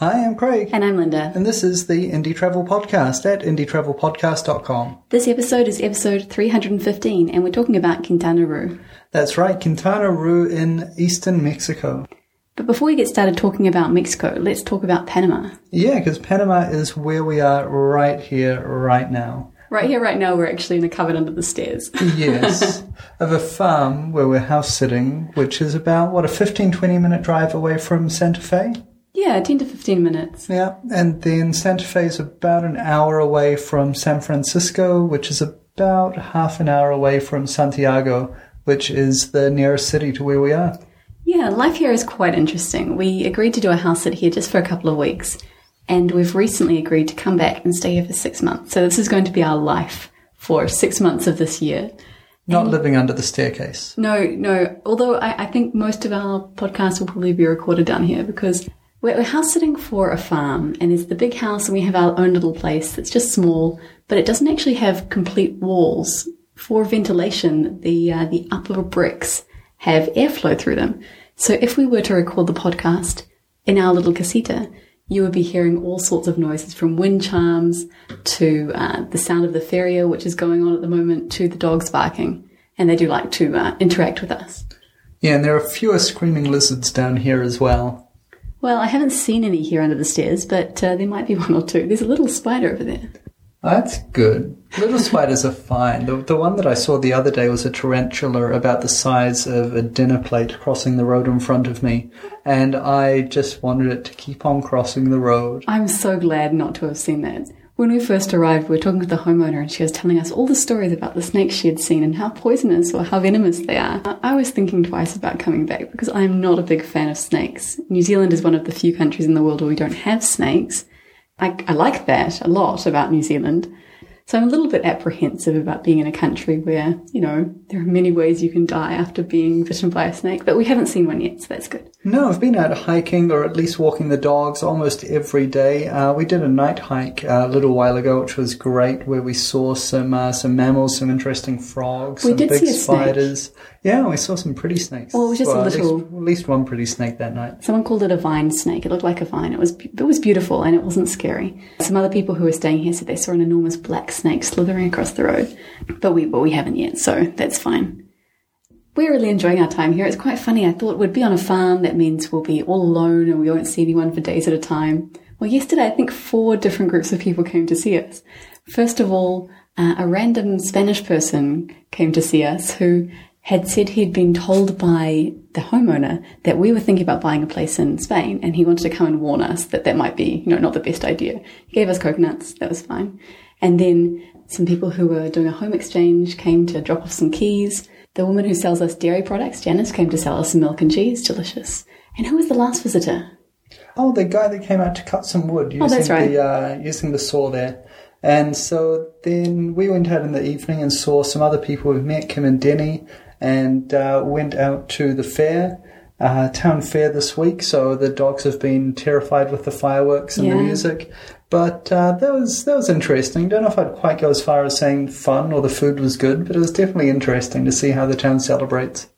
Hi, I'm Craig. And I'm Linda. And this is the Indie Travel Podcast at indietravelpodcast.com. This episode is episode 315, and we're talking about Quintana Roo. That's right, Quintana Roo in eastern Mexico. But before we get started talking about Mexico, let's talk about Panama. Yeah, because Panama is where we are right here, right now. Right here, right now, we're actually in a cupboard under the stairs. yes, of a farm where we're house sitting, which is about, what, a 15 20 minute drive away from Santa Fe? Yeah, 10 to 15 minutes. Yeah, and then Santa Fe is about an hour away from San Francisco, which is about half an hour away from Santiago, which is the nearest city to where we are. Yeah, life here is quite interesting. We agreed to do a house sit here just for a couple of weeks, and we've recently agreed to come back and stay here for six months. So this is going to be our life for six months of this year. Not and living under the staircase. No, no. Although I, I think most of our podcasts will probably be recorded down here because we're, house sitting for a farm, and it's the big house, and we have our own little place that's just small, but it doesn't actually have complete walls. For ventilation, the uh, the upper bricks have airflow through them. So if we were to record the podcast in our little casita, you would be hearing all sorts of noises from wind chimes to uh, the sound of the feria, which is going on at the moment, to the dogs barking. And they do like to uh, interact with us. Yeah, and there are fewer screaming lizards down here as well. Well, I haven't seen any here under the stairs, but uh, there might be one or two. There's a little spider over there. That's good. Little spiders are fine. The, the one that I saw the other day was a tarantula about the size of a dinner plate crossing the road in front of me, and I just wanted it to keep on crossing the road. I'm so glad not to have seen that. When we first arrived, we were talking with the homeowner and she was telling us all the stories about the snakes she had seen and how poisonous or how venomous they are. I was thinking twice about coming back because I am not a big fan of snakes. New Zealand is one of the few countries in the world where we don't have snakes. I, I like that a lot about New Zealand. So I'm a little bit apprehensive about being in a country where, you know, there are many ways you can die after being bitten by a snake, but we haven't seen one yet, so that's good. No, I've been out hiking or at least walking the dogs almost every day. Uh, we did a night hike uh, a little while ago, which was great, where we saw some uh, some mammals, some interesting frogs, we some big spiders. Snake. Yeah, we saw some pretty snakes. Well, it was just well, a little. At least, at least, one pretty snake that night. Someone called it a vine snake. It looked like a vine. It was it was beautiful and it wasn't scary. Some other people who were staying here said they saw an enormous black snake slithering across the road, but we but we haven't yet, so that's fine. We're really enjoying our time here. It's quite funny. I thought we'd be on a farm. That means we'll be all alone and we won't see anyone for days at a time. Well, yesterday I think four different groups of people came to see us. First of all, uh, a random Spanish person came to see us who had said he'd been told by the homeowner that we were thinking about buying a place in Spain and he wanted to come and warn us that that might be, you know, not the best idea. He gave us coconuts. That was fine. And then some people who were doing a home exchange came to drop off some keys. The woman who sells us dairy products, Janice, came to sell us some milk and cheese. Delicious. And who was the last visitor? Oh, the guy that came out to cut some wood using, oh, right. the, uh, using the saw there. And so then we went out in the evening and saw some other people we've met, Kim and Denny, and uh, went out to the fair, uh, town fair this week. So the dogs have been terrified with the fireworks and yeah. the music. But uh, that was that was interesting. Don't know if I'd quite go as far as saying fun or the food was good, but it was definitely interesting to see how the town celebrates.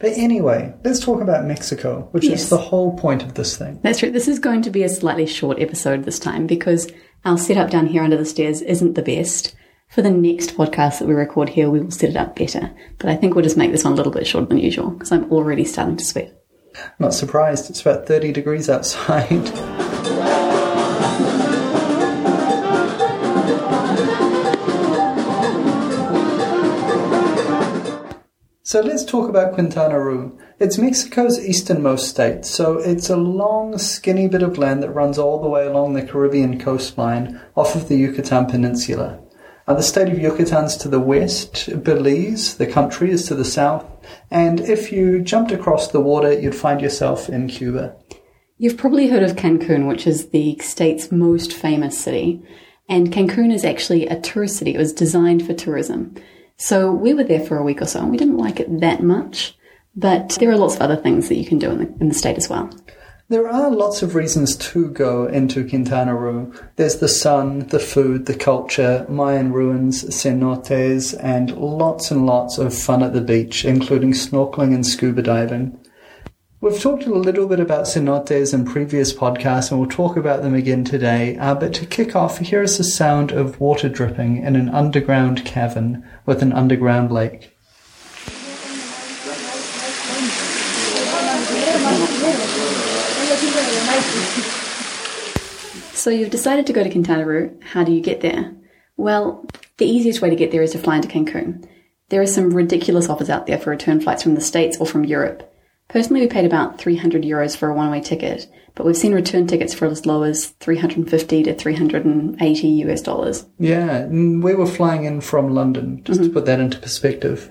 But anyway, let's talk about Mexico, which yes. is the whole point of this thing. That's true. This is going to be a slightly short episode this time because our setup down here under the stairs isn't the best. For the next podcast that we record here, we will set it up better. But I think we'll just make this one a little bit shorter than usual because I'm already starting to sweat. Not surprised. It's about 30 degrees outside. So let's talk about Quintana Roo. It's Mexico's easternmost state, so it's a long, skinny bit of land that runs all the way along the Caribbean coastline off of the Yucatan Peninsula. Uh, the state of Yucatan's to the west, Belize, the country, is to the south, and if you jumped across the water, you'd find yourself in Cuba. You've probably heard of Cancun, which is the state's most famous city. And Cancun is actually a tourist city. It was designed for tourism. So we were there for a week or so and we didn't like it that much, but there are lots of other things that you can do in the, in the state as well. There are lots of reasons to go into Quintana Roo. There's the sun, the food, the culture, Mayan ruins, cenotes, and lots and lots of fun at the beach, including snorkeling and scuba diving. We've talked a little bit about cenotes in previous podcasts, and we'll talk about them again today. Uh, but to kick off, here is the sound of water dripping in an underground cavern with an underground lake. So you've decided to go to Quintana Roo. How do you get there? Well, the easiest way to get there is to fly into Cancun. There are some ridiculous offers out there for return flights from the States or from Europe. Personally, we paid about 300 euros for a one way ticket, but we've seen return tickets for as low as 350 to 380 US dollars. Yeah, we were flying in from London, just mm-hmm. to put that into perspective.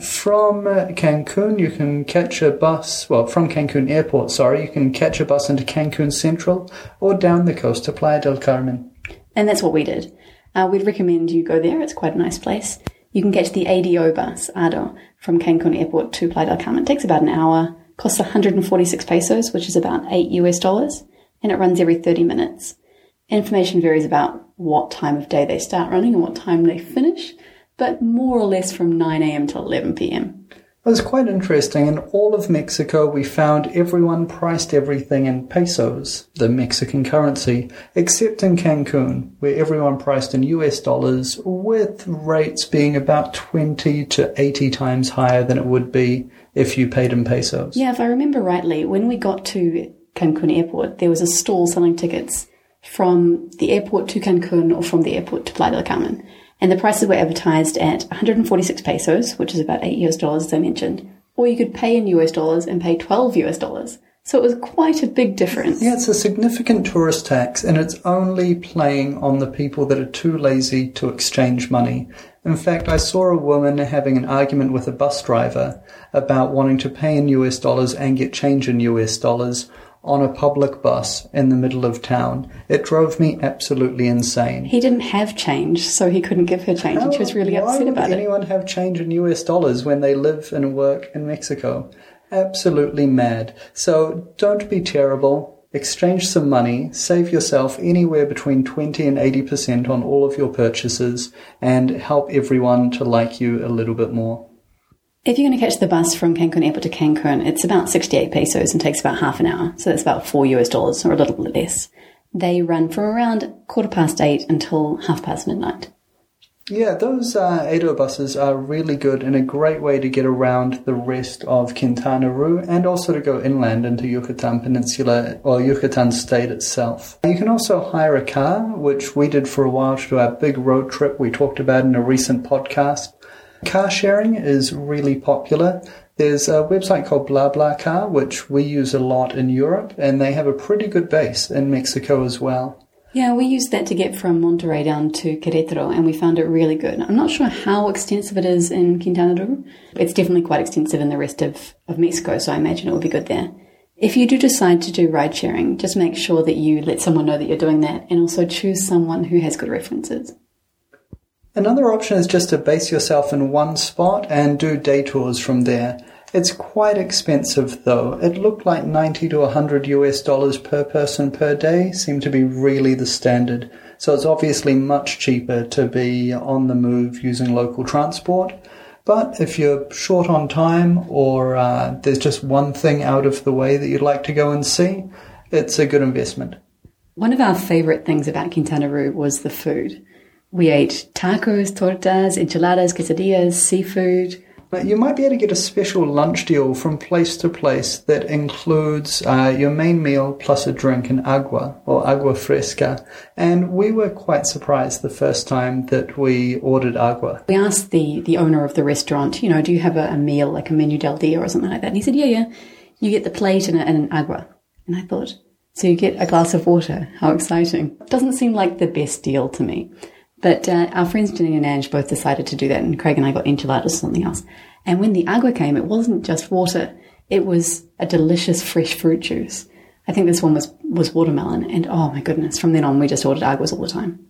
From uh, Cancun, you can catch a bus, well, from Cancun Airport, sorry, you can catch a bus into Cancun Central or down the coast to Playa del Carmen. And that's what we did. Uh, we'd recommend you go there, it's quite a nice place. You can get the ADO bus, ADO, from Cancun Airport to Playa del Carmen. It takes about an hour, costs 146 pesos, which is about 8 US dollars, and it runs every 30 minutes. Information varies about what time of day they start running and what time they finish, but more or less from 9am to 11pm. It was quite interesting. In all of Mexico, we found everyone priced everything in pesos, the Mexican currency, except in Cancun, where everyone priced in US dollars, with rates being about 20 to 80 times higher than it would be if you paid in pesos. Yeah, if I remember rightly, when we got to Cancun airport, there was a stall selling tickets from the airport to Cancun or from the airport to Playa del Carmen. And the prices were advertised at 146 pesos, which is about 8 US dollars, as I mentioned. Or you could pay in US dollars and pay 12 US dollars. So it was quite a big difference. Yeah, it's a significant tourist tax, and it's only playing on the people that are too lazy to exchange money. In fact, I saw a woman having an argument with a bus driver about wanting to pay in US dollars and get change in US dollars on a public bus in the middle of town. It drove me absolutely insane. He didn't have change, so he couldn't give her change, How, and she was really upset about it. Why would anyone have change in US dollars when they live and work in Mexico? Absolutely mad. So don't be terrible. Exchange some money, save yourself anywhere between 20 and 80% on all of your purchases, and help everyone to like you a little bit more. If you're going to catch the bus from Cancun Airport to Cancun, it's about 68 pesos and takes about half an hour. So that's about four US dollars or a little bit less. They run from around quarter past eight until half past midnight. Yeah, those uh, ADO buses are really good and a great way to get around the rest of Quintana Roo and also to go inland into Yucatan Peninsula or Yucatan State itself. You can also hire a car, which we did for a while to do our big road trip we talked about in a recent podcast. Car sharing is really popular. There's a website called BlaBlaCar, which we use a lot in Europe, and they have a pretty good base in Mexico as well. Yeah, we used that to get from Monterrey down to Querétaro, and we found it really good. I'm not sure how extensive it is in Quintana Roo. It's definitely quite extensive in the rest of, of Mexico, so I imagine it will be good there. If you do decide to do ride sharing, just make sure that you let someone know that you're doing that, and also choose someone who has good references. Another option is just to base yourself in one spot and do day tours from there. It's quite expensive though. It looked like 90 to 100 US dollars per person per day seemed to be really the standard. So it's obviously much cheaper to be on the move using local transport. But if you're short on time or uh, there's just one thing out of the way that you'd like to go and see, it's a good investment. One of our favourite things about Quintana Roo was the food. We ate tacos, tortas, enchiladas, quesadillas, seafood. You might be able to get a special lunch deal from place to place that includes uh, your main meal plus a drink and agua or agua fresca. And we were quite surprised the first time that we ordered agua. We asked the, the owner of the restaurant, you know, do you have a, a meal like a menu del dia or something like that? And he said, yeah, yeah. You get the plate and, a, and an agua. And I thought, so you get a glass of water. How exciting. Doesn't seem like the best deal to me. But uh, our friends Jenny and Ange both decided to do that, and Craig and I got enchiladas or something else. And when the agua came, it wasn't just water; it was a delicious fresh fruit juice. I think this one was was watermelon, and oh my goodness! From then on, we just ordered aguas all the time.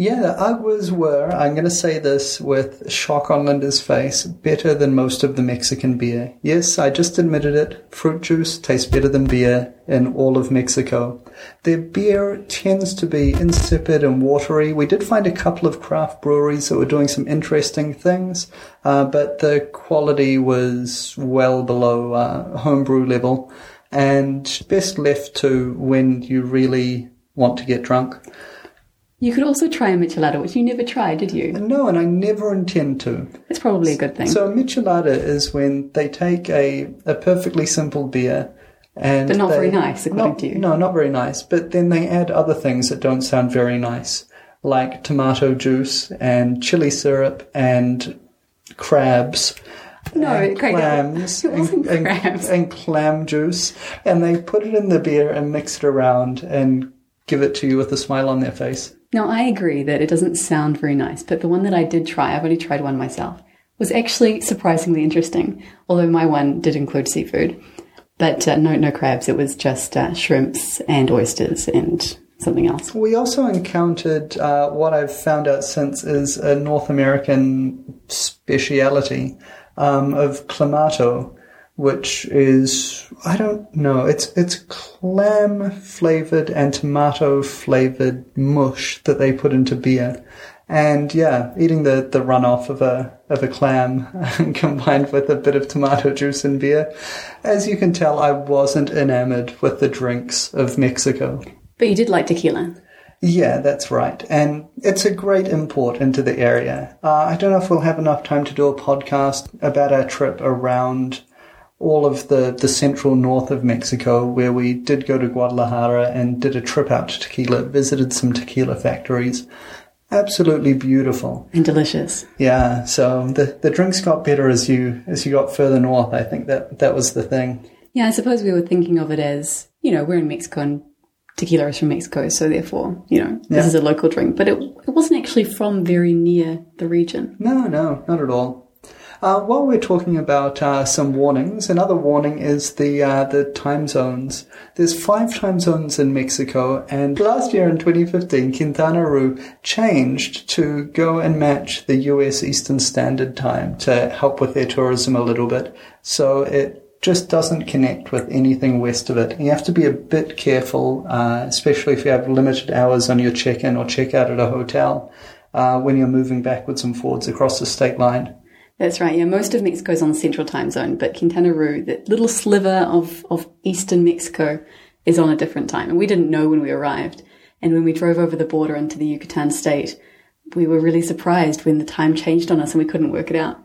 Yeah, the Aguas were, I'm going to say this with shock on Linda's face, better than most of the Mexican beer. Yes, I just admitted it. Fruit juice tastes better than beer in all of Mexico. Their beer tends to be insipid and watery. We did find a couple of craft breweries that were doing some interesting things, uh, but the quality was well below uh, homebrew level and best left to when you really want to get drunk. You could also try a michelada, which you never tried, did you? No, and I never intend to. It's probably a good thing. So a michelada is when they take a, a perfectly simple beer and but not they- very nice, according not- to you. No, not very nice. But then they add other things that don't sound very nice, like tomato juice and chili syrup and crabs. No, and Craig, clams it wasn't and, crabs. And, and clam juice, and they put it in the beer and mix it around and give it to you with a smile on their face. Now, I agree that it doesn't sound very nice, but the one that I did try, I've only tried one myself, was actually surprisingly interesting. Although my one did include seafood, but uh, no, no crabs. It was just uh, shrimps and oysters and something else. We also encountered uh, what I've found out since is a North American speciality um, of clamato, which is I don't know. It's it's clam flavored and tomato flavored mush that they put into beer. And yeah, eating the, the runoff of a of a clam combined with a bit of tomato juice and beer. As you can tell, I wasn't enamored with the drinks of Mexico. But you did like tequila. Yeah, that's right. And it's a great import into the area. Uh, I don't know if we'll have enough time to do a podcast about our trip around all of the, the central north of Mexico, where we did go to Guadalajara and did a trip out to tequila, visited some tequila factories. Absolutely beautiful. And delicious. Yeah, so the, the drinks got better as you as you got further north. I think that that was the thing. Yeah, I suppose we were thinking of it as, you know, we're in Mexico and tequila is from Mexico, so therefore, you know, this Yeah. is a local drink. But it, it wasn't actually from very near the region. No, no, not at all. Uh, while we're talking about uh, some warnings, another warning is the uh, the time zones. There's five time zones in Mexico, and last year in 2015, Quintana Roo changed to go and match the U.S. Eastern Standard Time to help with their tourism a little bit. So it just doesn't connect with anything west of it. You have to be a bit careful, uh, especially if you have limited hours on your check-in or check-out at a hotel uh, when you're moving backwards and forwards across the state line. That's right. Yeah, most of Mexico's on the central time zone, but Quintana Roo, that little sliver of, of eastern Mexico, is on a different time. And we didn't know when we arrived. And when we drove over the border into the Yucatan state, we were really surprised when the time changed on us and we couldn't work it out.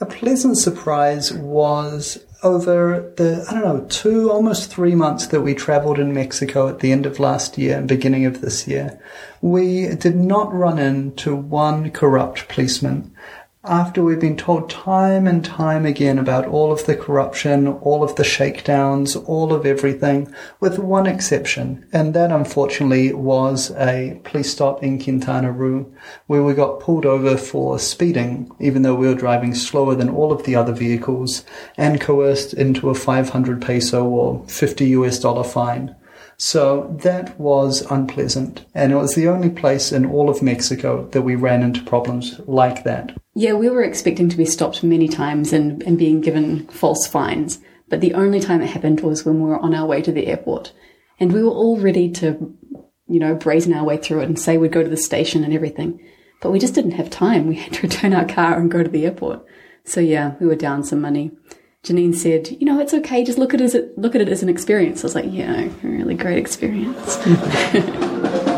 A pleasant surprise was over the, I don't know, two, almost three months that we traveled in Mexico at the end of last year and beginning of this year. We did not run into one corrupt policeman. After we've been told time and time again about all of the corruption, all of the shakedowns, all of everything, with one exception, and that unfortunately was a police stop in Quintana Roo, where we got pulled over for speeding, even though we were driving slower than all of the other vehicles, and coerced into a 500 peso or 50 US dollar fine. So that was unpleasant, and it was the only place in all of Mexico that we ran into problems like that. Yeah, we were expecting to be stopped many times and, and being given false fines, but the only time it happened was when we were on our way to the airport. And we were all ready to, you know, brazen our way through it and say we'd go to the station and everything. But we just didn't have time. We had to return our car and go to the airport. So yeah, we were down some money. Janine said, "You know, it's okay. Just look at it as a, look at it as an experience." I was like, "Yeah, a really great experience."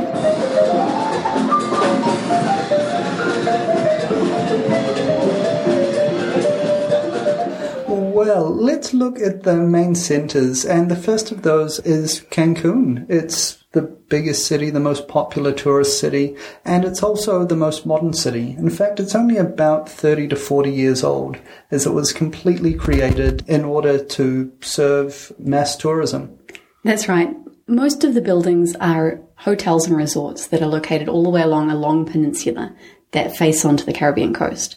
Well, let's look at the main centers, and the first of those is Cancun. It's the biggest city, the most popular tourist city, and it's also the most modern city. In fact, it's only about 30 to 40 years old, as it was completely created in order to serve mass tourism. That's right. Most of the buildings are hotels and resorts that are located all the way along a long peninsula that face onto the Caribbean coast.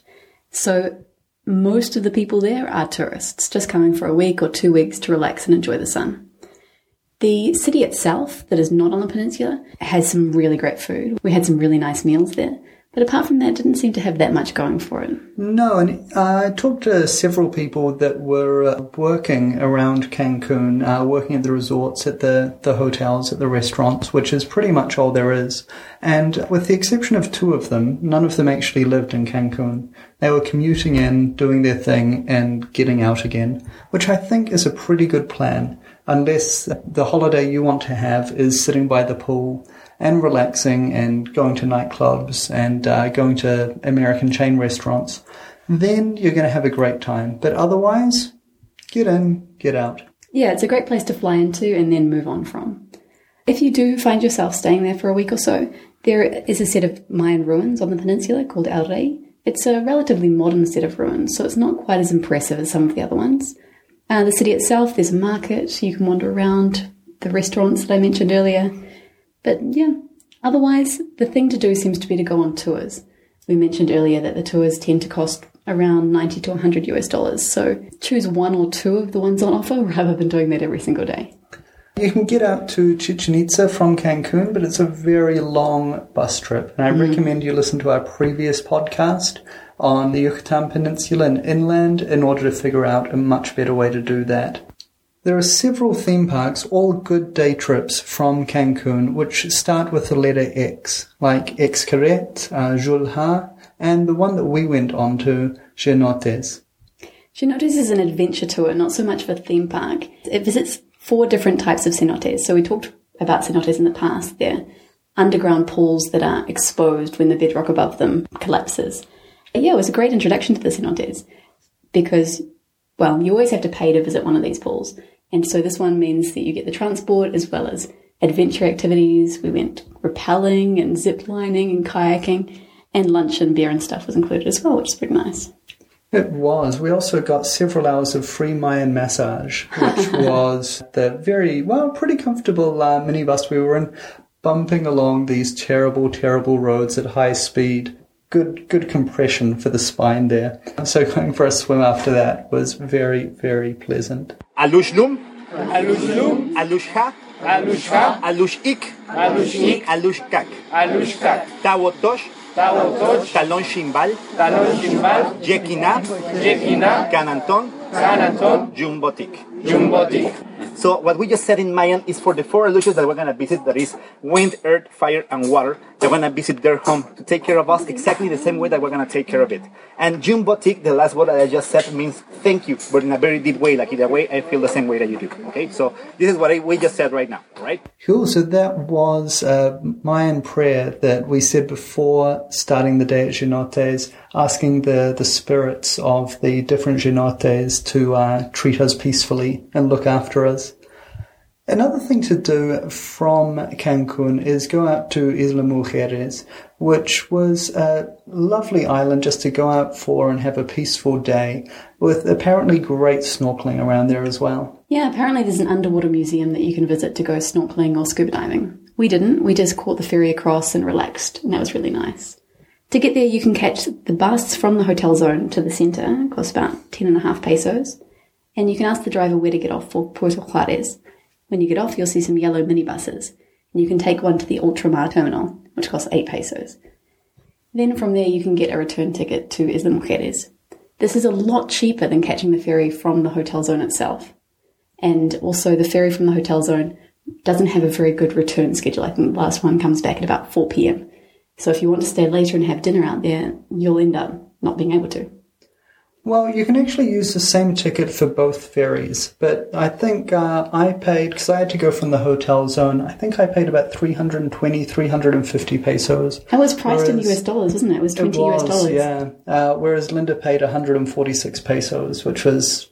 So most of the people there are tourists, just coming for a week or two weeks to relax and enjoy the sun. The city itself, that is not on the peninsula, has some really great food. We had some really nice meals there. But apart from that, didn't seem to have that much going for it. No, and uh, I talked to several people that were uh, working around Cancun, uh, working at the resorts, at the, the hotels, at the restaurants, which is pretty much all there is. And with the exception of two of them, none of them actually lived in Cancun. They were commuting in, doing their thing, and getting out again, which I think is a pretty good plan, unless the holiday you want to have is sitting by the pool and relaxing and going to nightclubs and uh, going to American chain restaurants, then you're going to have a great time. But otherwise, get in, get out. Yeah, it's a great place to fly into and then move on from. If you do find yourself staying there for a week or so, there is a set of Mayan ruins on the peninsula called El Rey. It's a relatively modern set of ruins, so it's not quite as impressive as some of the other ones. Uh, the city itself, there's a market, you can wander around, the restaurants that I mentioned earlier. But yeah, otherwise, the thing to do seems to be to go on tours. We mentioned earlier that the tours tend to cost around 90 to 100 US dollars, so choose one or two of the ones on offer rather than doing that every single day. You can get out to Chichen Itza from Cancun, but it's a very long bus trip. And I mm. recommend you listen to our previous podcast on the Yucatan Peninsula and inland in order to figure out a much better way to do that. There are several theme parks, all good day trips from Cancun, which start with the letter X, like Xcaret, uh, Xel-Há, and the one that we went on to, Xenotes. Xenotes is an adventure tour, not so much of a theme park. It visits four different types of cenotes. So we talked about cenotes in the past. They're underground pools that are exposed when the bedrock above them collapses. Yeah, it was a great introduction to the cenotes because, well, you always have to pay to visit one of these pools. And so this one means that you get the transport as well as adventure activities. We went rappelling and zip lining and kayaking, and lunch and beer and stuff was included as well, which is pretty nice. It was. We also got several hours of free Mayan massage, which was the very, well, pretty comfortable uh, minibus we were in, bumping along these terrible, terrible roads at high speed. Good, good compression for the spine there. So going for a swim after that was very, very pleasant. Alushlum, Alushlum, Alushha, Alushha, Alushik, Alushik, Alushkak, Alushkak, Tawotosh, Tawotosh, Talon Shimbal, Talon Shimbal, Jekina, Jekina, Cananton, Cananton, jumbotik, jumbotik. So what we just said in Mayan is for the four illusions that we're going to visit, that is wind, earth, fire, and water, they're going to visit their home to take care of us exactly the same way that we're going to take care of it. And Jumbotik, the last word that I just said, means thank you, but in a very deep way, like in a way I feel the same way that you do. Okay, so this is what I, we just said right now, right? Cool. So that was Mayan prayer that we said before starting the day at Xenotes, asking the, the spirits of the different cenotes to uh, treat us peacefully and look after us. Another thing to do from Cancun is go out to Isla Mujeres, which was a lovely island just to go out for and have a peaceful day, with apparently great snorkeling around there as well. Yeah, apparently there's an underwater museum that you can visit to go snorkeling or scuba diving. We didn't, we just caught the ferry across and relaxed, and that was really nice. To get there, you can catch the bus from the hotel zone to the centre, costs about 10 and a half pesos, and you can ask the driver where to get off for Puerto Juarez. When you get off, you'll see some yellow minibuses, and you can take one to the Ultramar terminal, which costs 8 pesos. Then from there, you can get a return ticket to Isla Mujeres. This is a lot cheaper than catching the ferry from the hotel zone itself. And also, the ferry from the hotel zone doesn't have a very good return schedule. I think the last one comes back at about 4 pm. So if you want to stay later and have dinner out there, you'll end up not being able to. Well, you can actually use the same ticket for both ferries, but I think uh, I paid, because I had to go from the hotel zone, I think I paid about 320, 350 pesos. That was priced whereas, in US dollars, wasn't it? It was 20 it was, US dollars. Yeah. Uh, whereas Linda paid 146 pesos, which was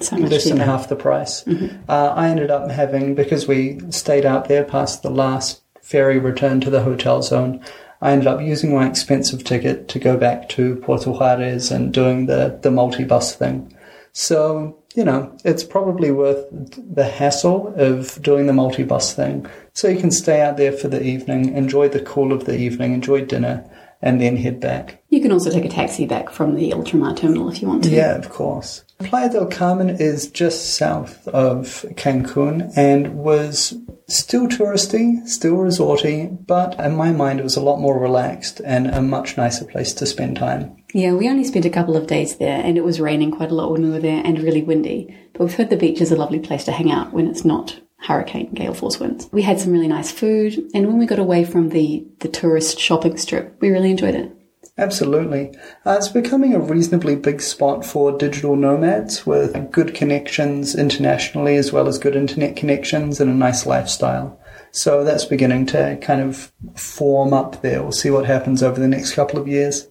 so less cheaper. than half the price. Mm-hmm. Uh, I ended up having, because we stayed out there past the last ferry return to the hotel zone, I ended up using my expensive ticket to go back to Puerto Juarez and doing the, the multi-bus thing. So, you know, it's probably worth the hassle of doing the multi-bus thing. So you can stay out there for the evening, enjoy the cool of the evening, enjoy dinner, and then head back. You can also take a taxi back from the Ultramar terminal if you want to. Yeah, of course. Playa del Carmen is just south of Cancun and was still touristy, still resorty, but in my mind it was a lot more relaxed and a much nicer place to spend time. Yeah, we only spent a couple of days there and it was raining quite a lot when we were there and really windy. But we've heard the beach is a lovely place to hang out when it's not hurricane gale force winds. We had some really nice food and when we got away from the, the tourist shopping strip, we really enjoyed it. Absolutely. Uh, it's becoming a reasonably big spot for digital nomads with good connections internationally as well as good internet connections and a nice lifestyle. So that's beginning to kind of form up there. We'll see what happens over the next couple of years.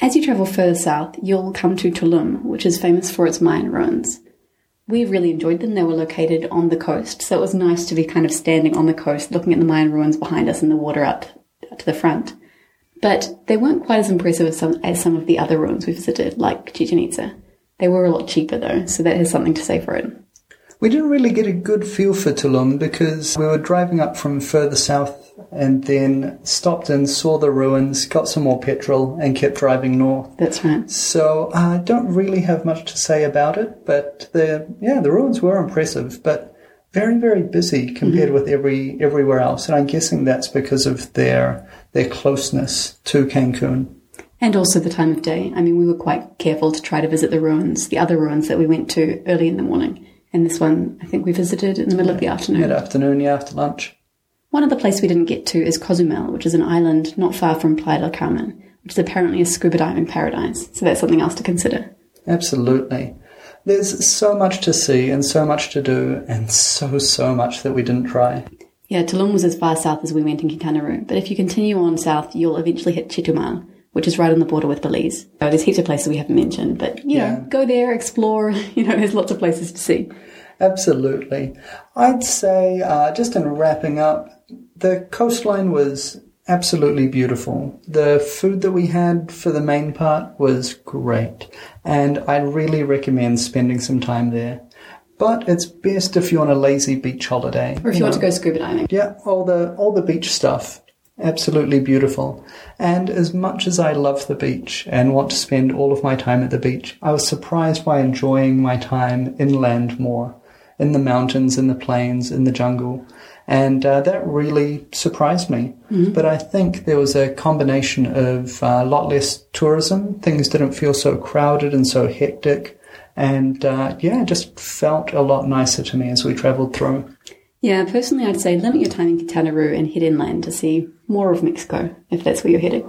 As you travel further south, you'll come to Tulum, which is famous for its Mayan ruins. We really enjoyed them. They were located on the coast, so it was nice to be kind of standing on the coast, looking at the Mayan ruins behind us and the water out to the front. But they weren't quite as impressive as some, as some of the other ruins we visited, like Chichen Itza. They were a lot cheaper though, so that has something to say for it. We didn't really get a good feel for Tulum because we were driving up from further south and then stopped and saw the ruins, got some more petrol, and kept driving north. That's right. So uh, I don't really have much to say about it, but the yeah the ruins were impressive, but very very busy compared mm-hmm. with every everywhere else, and I'm guessing that's because of their their closeness to Cancun. And also the time of day. I mean, we were quite careful to try to visit the ruins, the other ruins that we went to early in the morning. And this one, I think we visited in the middle of the afternoon. Mid afternoon, yeah, after lunch. One other place we didn't get to is Cozumel, which is an island not far from Playa del Carmen, which is apparently a scuba diving paradise. So that's something else to consider. Absolutely. There's so much to see and so much to do, and so, so much that we didn't try. Yeah, Tulum was as far south as we went in Quintana Roo, but if you continue on south, you'll eventually hit Chetumal, which is right on the border with Belize. So there's heaps of places we haven't mentioned, but you yeah. know, go there, explore. You know, there's lots of places to see. Absolutely. I'd say, uh, just in wrapping up, the coastline was absolutely beautiful. The food that we had for the main part was great, and I really recommend spending some time there. But it's best if you're on a lazy beach holiday. Or if you, you want to go scuba diving. Yeah, all the all the beach stuff. Absolutely beautiful. And as much as I love the beach and want to spend all of my time at the beach, I was surprised by enjoying my time inland more in the mountains, in the plains, in the jungle. And uh, that really surprised me. Mm-hmm. But I think there was a combination of uh, a lot less tourism. Things didn't feel so crowded and so hectic. And uh, yeah, it just felt a lot nicer to me as we traveled through. Yeah, personally, I'd say limit your time in Quintana Roo and head inland to see more of Mexico, if that's where you're headed.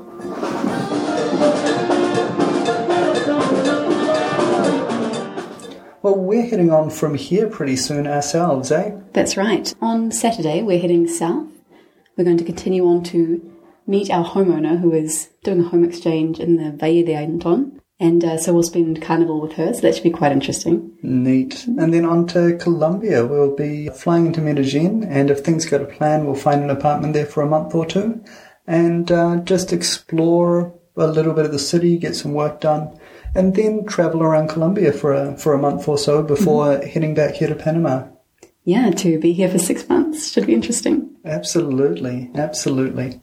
Well, we're heading on from here pretty soon ourselves, eh? That's right. On Saturday, we're heading south. We're going to continue on to meet our homeowner who is doing a home exchange in the Valle de Anton. And uh, so we'll spend Carnival with her, so that should be quite interesting. Neat. And then on to Colombia. We'll be flying into Medellin, and if things go to plan, we'll find an apartment there for a month or two and uh, just explore a little bit of the city, get some work done, and then travel around Colombia for a for a month or so before mm-hmm. heading back here to Panama. Yeah, to be here for six months should be interesting. Absolutely, absolutely.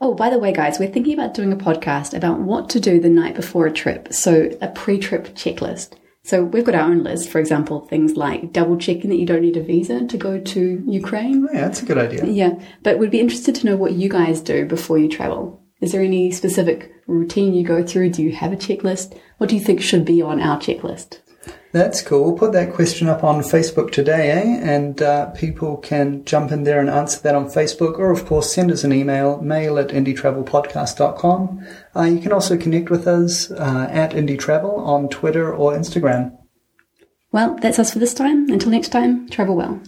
Oh, by the way, guys, we're thinking about doing a podcast about what to do the night before a trip. So, a pre trip checklist. So, we've got our own list, for example, things like double checking that you don't need a visa to go to Ukraine. Yeah, that's a good idea. Yeah, but we'd be interested to know what you guys do before you travel. Is there any specific routine you go through? Do you have a checklist? What do you think should be on our checklist? That's cool. We'll put that question up on Facebook today, eh? And uh, people can jump in there and answer that on Facebook, or of course send us an email, mail at indietravelpodcast.com. Uh, you can also connect with us uh, at indietravel on Twitter or Instagram. Well, that's us for this time. Until next time, travel well.